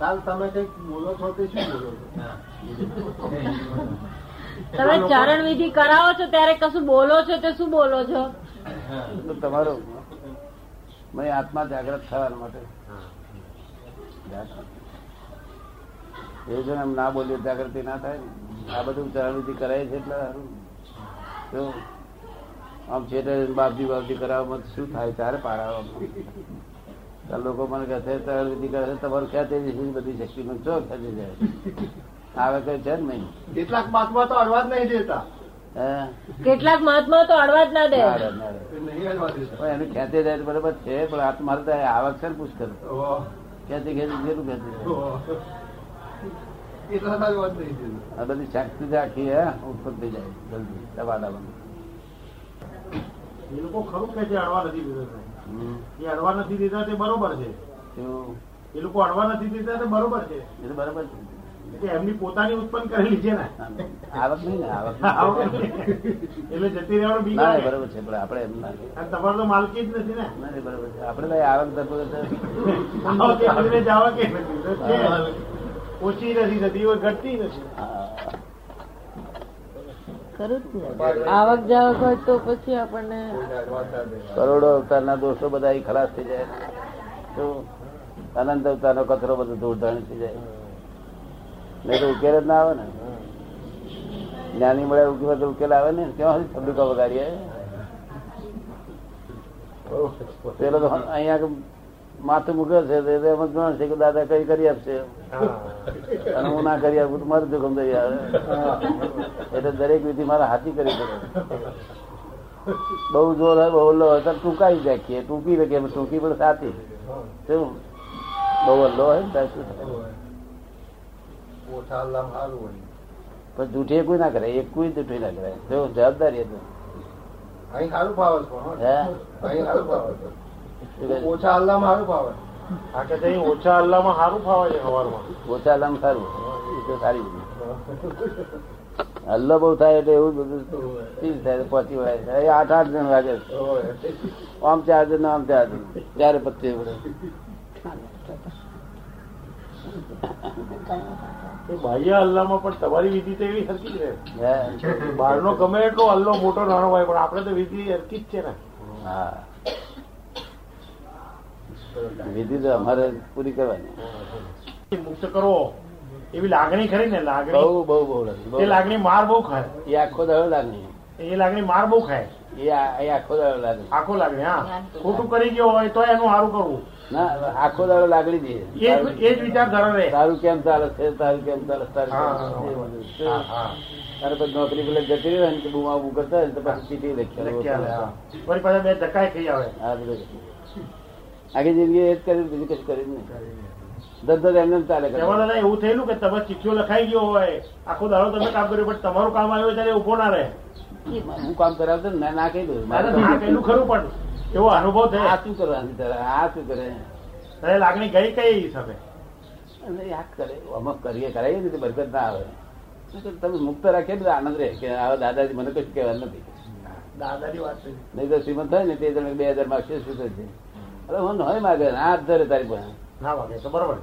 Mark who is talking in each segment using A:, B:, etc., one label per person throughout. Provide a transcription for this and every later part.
A: કાલ તમે કંઈક બોલો છો તે શું બોલો છો?
B: તમે ચરણ વિધિ કરાવો છો ત્યારે કશું બોલો છો તે શું બોલો છો?
C: તમારો મેં આત્મા જાગ્રત થવા માટે. એ જો એમ ના બોલીએ જાગૃતિ ના થાય આ બધું ચરણવિધિ કરાય છે એટલે સારું. આમ છેટે બાપજી બાપજી કરાવવામાં શું થાય? ત્યારે પારાવામાં તો લોકો મને કહે છે ચરણવિધિ કરે છે તમારું ખેંચે છે? બધી શક્તિ મને ચો ખેંચી જાય? આવે કઈ છે જ નહીં.
A: કેટલાક મહાત્મા તો અડવા જ નહીં દેતા.
B: કેટલાક મહાત્મા તો અડવા જ ના દે.
C: એનું ખેંચે જાય બરોબર છે પણ હાથ તો મારે તો આવક છે ને પુષ્કર.
A: કરો
C: ખેંચી ખેંચી જેટલું ખેંચી જાય. આ બધી શક્તિ આખી હે ઉત્પન્ન થઈ જાય જલ્દી દબાડામાં
D: એ લોકો ખરું કે છે અડવા નથી
C: દીધા
D: એ અડવા નથી દીધા તે બરોબર છે. એ લોકો અડવા નથી દીધા તે બરોબર છે.
C: એ બરોબર છે.
D: એમની પોતાની ઉત્પન્ન કરેલી છે ને.
C: આવક નહીં ને આવક
D: એટલે જતી રહેવાનું
C: ના, બરાબર છે પણ આપણે એમ ના
D: તમારે તો માલકી જ નથી ને.
C: બરાબર છે. આપણે ભાઈ આવક ધરપકડ આવક
D: આવો કે બધીને જાવા કે નથી. તો છે. ઓછી નથી થતી ઘટતી નથી.
C: હા.
B: જ ને. આવક જાવક હોય તો પછી આપણને
C: કરોડો અવતારના દોષો બધા ખલાસ થઈ જાય. તો અનંત અવતારનો કચરો બધો ધૂળધાણી થઈ જાય. નહીં તો ઉકેલ જ ના આવે ને. જ્ઞાની મળે ઉકેલ તો ઉકેલ આવે ને. ક્યાં સુધી થબડુકા વગાડીએ? પેલો તો અહીંયા માથું મૂકે છે એમ જ છે કે દાદા કઈ કરી આપશે? અને હું ના કરી આપું તો મારું જોખમ થઈ આવે. એટલે દરેક વિધિ મારા હાથી કરી શકે. બહુ જોર હોય બહુ અલ્લો હોય તો ટૂંકાઈ જાય ટૂંકી શકીએ ટૂંકી પણ સાથી શું બહુ અલ્લો હોય ને શું. પણ જૂઠી કોઈ ના કરે એક કોઈ જૂઠી ના કરે. જો જવાબદારી હતું
A: અહીં સારું ફાવે છે
C: હે?
A: અહીં સારું ફાવે છે. ઓછા અલ્લાહમાં સારું ફાવે.
D: આ કે તઈ ઓછા અલ્લાહમાં સારું ફાવે છે સવારમાં
C: ઓછા લામ સારું. એ તો સારી બધી હલ્લો બહુ થાય એટલે એવું બધું ચીજ થાય પહોંચી વળાય એ આઠ આઠ જણ વાગે. આમ ચાર જણ આમ ચાર જણ ત્યારે
D: એ બાહ્ય અલ્લાહમાં પણ તમારી વિધિ તો એવી હરકી
C: છે.
D: બહારનો ગમે એટલો અલ્લો મોટો નાનો હોય પણ આપણે તો વિધિ હરકી જ છે ને.
C: હા. વિધિ તો અમારે પૂરી કરવાની.
D: મુક્ત કરવો એવી લાગણી ખરી ને લાગણી.
C: બહુ બહુ બહુ
D: એ લાગણી માર બહુ ખાય.
C: એ આખો દાડો લાગણી.
D: એ લાગણી માર બહુ ખાય.
C: એ આખો દાડો લાગણી.
D: આખો લાગણી હા. ખોટું કરી ગયો હોય તો એનું સારું કરવું.
C: ના આખો દાડો લાગણી દે.
D: એ જ- વિચાર ધરે રહે.
C: તારું કેમ ચાલે છે તારું કેમ ચાલે તારું પછી નોકરી પેલા જતી રહ્યો ને બુમા બુમ કરતા તો પછી ચીઠી લખી
D: પાછા બે ધક્કા ખાઈ આવે.
C: બધું. આખી જિંદગી એ જ કર્યું બીજું કશું કર્યું નહીં. ધંધો એમને ચાલે.
D: એવું થયેલું કે તમે ચિઠ્ઠીઓ લખાઈ ગયો હોય આખો દાડો તમે કામ કર્યું પણ તમારું કામ આવ્યું ત્યારે ઊભો ના રહે.
C: હું કામ કરાવતો ને ના કહી દઉં.
D: કહેલું ખરું પણ એવો અનુભવ
C: આ
D: થયો
C: શું કરવાનું તારે? આ શું કરે?
D: તારે લાગણી ગઈ કઈ હિસાબે?
C: યાદ આ કરે અમુક કરીએ કરાવીએ ને બરકત ના આવે. તમે મુક્ત રાખીએ તો આનંદ રહે કે હવે દાદાજી મને કશું કહેવાનું નથી.
D: દાદાની વાત
C: નહીં તો શ્રીમંત થાય ને તે તમે બે હજારમાં શું થશે અરે હું નહીં માગે હાથ ધરે તારી પાસે.
D: ના માગે તો બરોબર.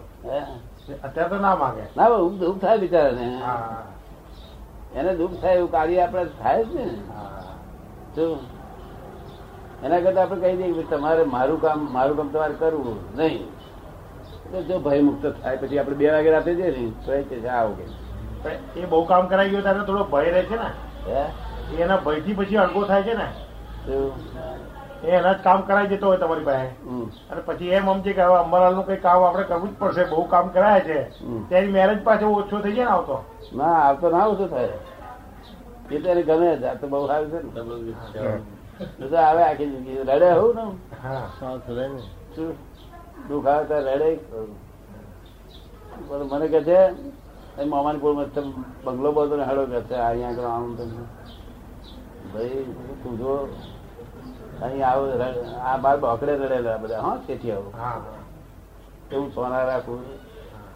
D: અત્યારે તો ના માગે.
C: ના હું દુઃખ થાય બિચારાને. એને દુઃખ થાય એવું કાર્ય આપણે થાય જ ને. જો એના કરતા આપણે કહી દઈએ કે તમારે મારું કામ મારું કામ તમારે કરવું નહીં. તો જો ભય મુક્ત થાય પછી આપણે બે વાગે રાતે જઈએ ને તો એ કે આવો કે
D: એ બહુ કામ કરાઈ ગયો ત્યારે થોડો ભય રહે છે ને? એના ભયથી પછી અડગો થાય છે ને? એના જ કામ કરાવી જતો હોય તમારી પાસે.
C: હમ.
D: અને પછી એમ સમજે કે હવે અંબાલાલનું કઈ કામ આપણે કરવું જ પડશે બહુ કામ કરાય છે. ત્યારે મેરેજ પાછો ઓછો થઈ જાય ને આવતો.
C: ના આવતો ના ઓછું થાય. એ તો એને ગમે જ આ તો બહુ સારું છે ને. તો આવે આખી જિંદગી. રડે હોઉં ને શું? દુઃખ આવે તો રડે. પણ મને કહે છે એ મામાની કોળ મસ્ત બંગલો બધો ને હળો કે છે અહીંયા આગળ આવું તેમ. ભાઈ તું જો. અહીં આવો આ બાર બોકડે રડેલા બધા હા તેથી આવું
D: હા.
C: એવું સોના રાખવું.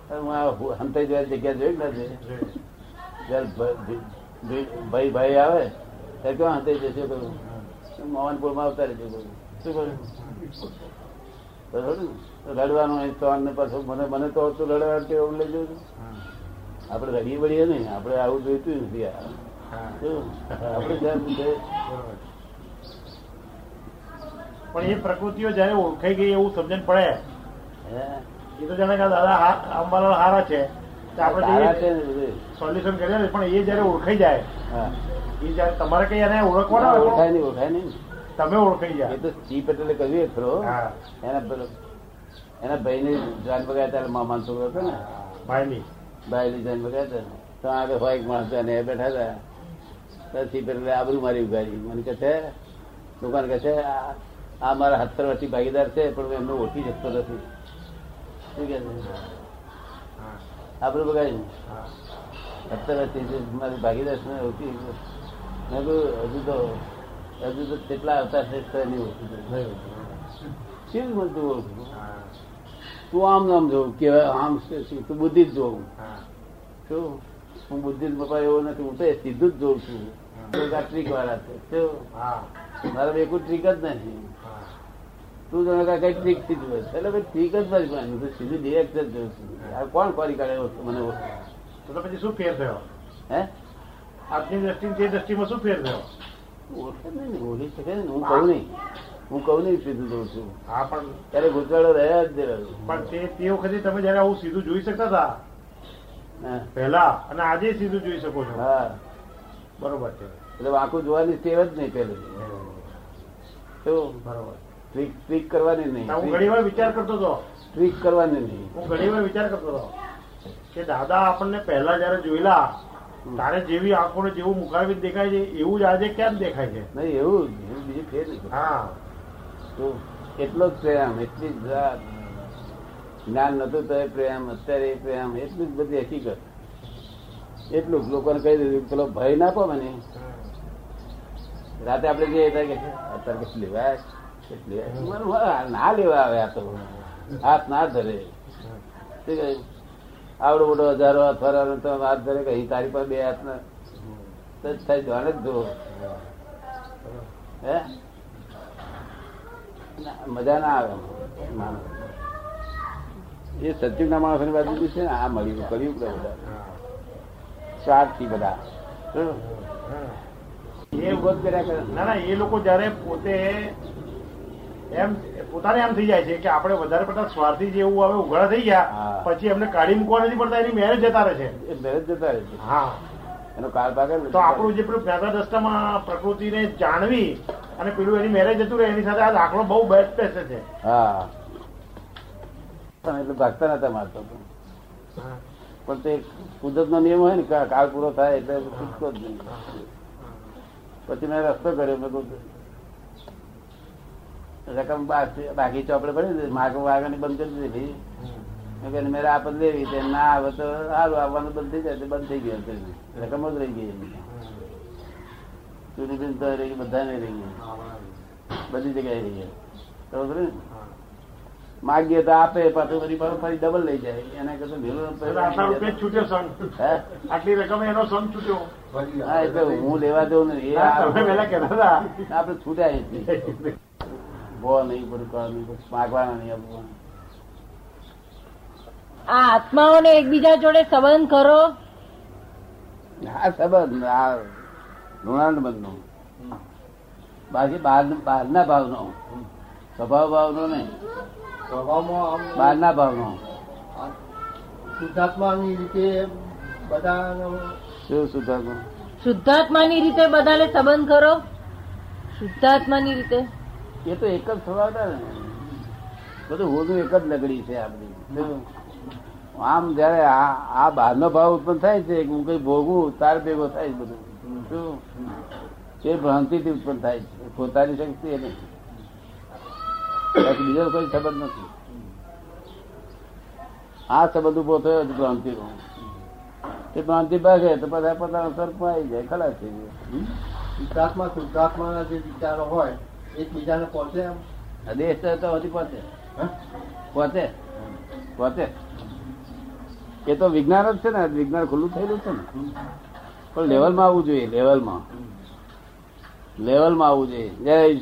C: અને હું આ હંતાઈ જવા જગ્યા જોઈ નથી જયારે ભાઈ ભાઈ આવે ત્યારે કેવા હંતાઈ જશે કહ્યું મોહનપુરમાં આવતા રહેજો કહ્યું શું કહ્યું? રડવાનું હોય તો આને પાછું મને મને તો હતું રડવા એવું લઈ જવું. આપણે રડીએ બળીએ નહીં. આપણે આવું જોઈતું નથી? આપણે જ્યાં
D: પણ એ પ્રકૃતિઓ જયારે ઓળખાઈ ગઈ એવું સમજણ પડે એ તો જાણે કે દાદા અંબાલાલ હારા છે. આપણે
C: ને.
D: સોલ્યુશન કરીએ ને, પણ એ જયારે ઓળખાઈ જાય એ જયારે તમારે કઈ એને ઓળખવાના
C: ઓળખાય નહીં ઓળખાય નહીં.
D: તમે ઓળખાઈ
C: એ તો સી પટેલે કહ્યું ખરો. એના એના ભાઈ ને જાન બગાડ્યા ત્યારે મામા છોકરો હતો ને.
D: ભાઈની.
C: ની જાન બગાડ્યા હતા. ને. તો આગળ હોય એક માણસ એ બેઠા હતા. પછી પેલા આબરૂ મારી ઉગાડી. મને કહે છે દુકાન કહે છે આ મારા હત્તર વર્ષથી ભાગીદાર છે પણ હું એમને ઓળખી શકતો નથી. શું કે છે? આબરૂ બગાડી વર્ષથી મારી ભાગીદાર છે ઓળખી મેં કહ્યું હજુ તો હજુ તો કેટલા આવતા છે એની ઓળખી શકતો. કેવી તું ઓળખું? તું આમ નામ જોઉં કે આમ? તું બુદ્ધિ જ જોઉં. શું? હું બુદ્ધિ બાપા એવો નથી હું તો એ સીધું જ જોઉં છું. ટ્રીક વાળા છે મારા બે કોઈ ટ્રીક જ નથી. તું જાણે કઈ ઠીક છે. એટલે ભાઈ જ મારી પાસે સીધું ડિરેક્ટ જ જોઉં છું આ કોણ કોરી કાઢે મને?
D: તો તો પછી શું ફેર થયો?
C: હે?
D: આપની દ્રષ્ટિ તે દ્રષ્ટિમાં શું ફેર થયો?
C: ઓળખે નહીં ને, શકે ને હું કહું નહીં. હું કહું નહીં સીધું જોઉં છું.
D: હા પણ
C: ત્યારે ગુજવાડો રહ્યા જ.
D: પણ તે તે વખતે તમે જયારે આવું સીધું જોઈ શકતા હતા. પહેલા. અને આજે સીધું જોઈ શકો છો?
C: હા.
D: બરોબર છે.
C: એટલે આખું જોવાની ટેવ જ નહીં પેલું
D: બરોબર.
C: ટ્રીક ટ્રીક કરવાની નહીં.
D: હું ઘણી વાર વિચાર કરતો હતો.
C: ટ્રીક કરવાની નહીં.
D: હું ઘણી વાર વિચાર કરતો હતો કે દાદા આપણને પહેલા જયારે જોયેલા તારે જેવી આંખોને જેવું મુખારવિદ દેખાય છે એવું જ આજે કેમ દેખાય છે?
C: નહીં એવું બીજું ફેર નહીં.
D: હા.
C: તો એટલો જ પ્રેમ એટલી જ જ્ઞાન નતું તો પ્રેમ અત્યારે પ્રેમ એટલી જ બધી હકીકત. એટલું લોકોને કહી દીધું પેલો ભય ના પામે ને રાતે આપણે જઈએ કે અત્યારે કેટલી લેવાય ના લેવા આવે આ તો. હાથ ના ધરે. આવડો મોટો હજારો અથવા તો હાથ ધરે કે તારી પાસે બે હાથ ના તો થાય જાણે જ જો હે? મજા ના આવે. એ સત્યુગ ના માણસની બાજુ છે ને, આ મળ્યું કર્યું બધા. સ્વાર્થી બધા?
D: એ
C: ઊભો કર્યા કરે.
D: ના ના એ લોકો જયારે પોતે એમ પોતાને એમ થઈ જાય છે કે આપણે વધારે પડતા સ્વાર્થી જેવું હવે ઉઘાડા થઈ ગયા પછી એમને કાઢી મૂકવા નથી પડતા એની મેરેજ જતા રહે છે.
C: એ મેરેજ જતા રહે છે.
D: હા.
C: એનો કાળ ભાગે
D: તો આપણું જે પેલું જ્ઞાતા દ્રષ્ટામાં પ્રકૃતિને જાણવી અને પેલું એની મેરેજ જતું રહે એની સાથે આ દાખલો બહુ બેસ્ટ બેસે છે.
C: હા. એટલે ભાગતા નતા મારતો પણ તે કુદરત નો નિયમ હોય ને કાળ પૂરો થાય એટલે છૂટકો જ નહીં. પછી મેં રસ્તો કર્યો. મેં રકમ બાકી ચોપડે પડી માગ વાગવાની બંધ કરી દીધી મેં મેરે આપત લેવી તે ના આવે તો સારું આવવાનું બંધ થઈ જાય બંધ થઈ ગયું રકમ જ રહી ગઈ. ચૂંટણી બધાને રહી ગઈ. બધી જગ્યાએ રહી ગયા? માગીએ તો આપે પાછું બધી ફરી ડબલ લઈ જાય. એને કશું ભેલું
D: છૂટ્યો સન. આટલી રકમ એનો સન છૂટ્યો.
C: હા એટલે હું લેવા દઉં ને એ આપડે છૂટ્યા. ભો નહીં. નહીં માગવાના નહીં આપવાનું.
B: આ આત્માઓને એકબીજા જોડે સંબંધ કરો.
C: હા સંબંધ આ ઋણાંડ નો બાકી બહાર બહારના ભાવનો. સ્વભાવ ભાવનો નહીં. બહારના ભાવમાં.
A: શુદ્ધાત્માની રીતે બધા
C: શું સુધારવું
B: શુદ્ધાત્માની રીતે બધાને સંબંધ કરો. શુદ્ધાત્માની રીતે.
C: એ તો એક જ હતા ને. બધું હોનું એક જ લગડી છે આપડી બધી. આમ જયારે આ આ બહારનો ભાવ ઉત્પન્ન થાય છે હું કઈ ભોગવું તાર ભેગો થાય છે બધું. શું? એ ભ્રાંતિથી ઉત્પન્ન થાય છે. પોતાની શક્તિ એ નહીં બાકી બીજો કોઈ સંબંધ નથી. આ સંબંધ ઊભો થયો છે ભ્રાંતિનો એ ભ્રાંતિ ભાગે તો બધા પોતાના સ્વરૂપમાં આવી જાય ખલાસ થઈ જાય.
A: શુદ્ધાત્મા શુદ્ધાત્માના જે વિચારો હોય એકબીજાને પહોંચે એમ?
C: દેશ તો હજી પહોંચે. પહોંચે? પહોંચે. એ તો વિજ્ઞાન જ છે ને વિજ્ઞાન ખુલ્લું થયેલું છે ને. પણ લેવલમાં આવવું જોઈએ લેવલમાં. લેવલમાં આવવું જોઈએ. જય.